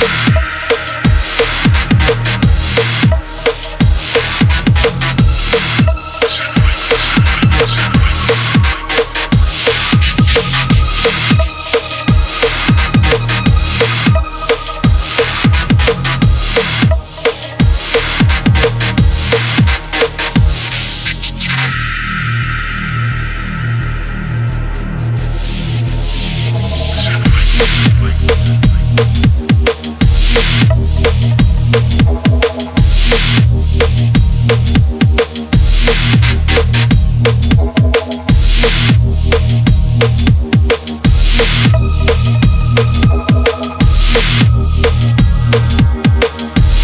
Bye.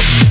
Thank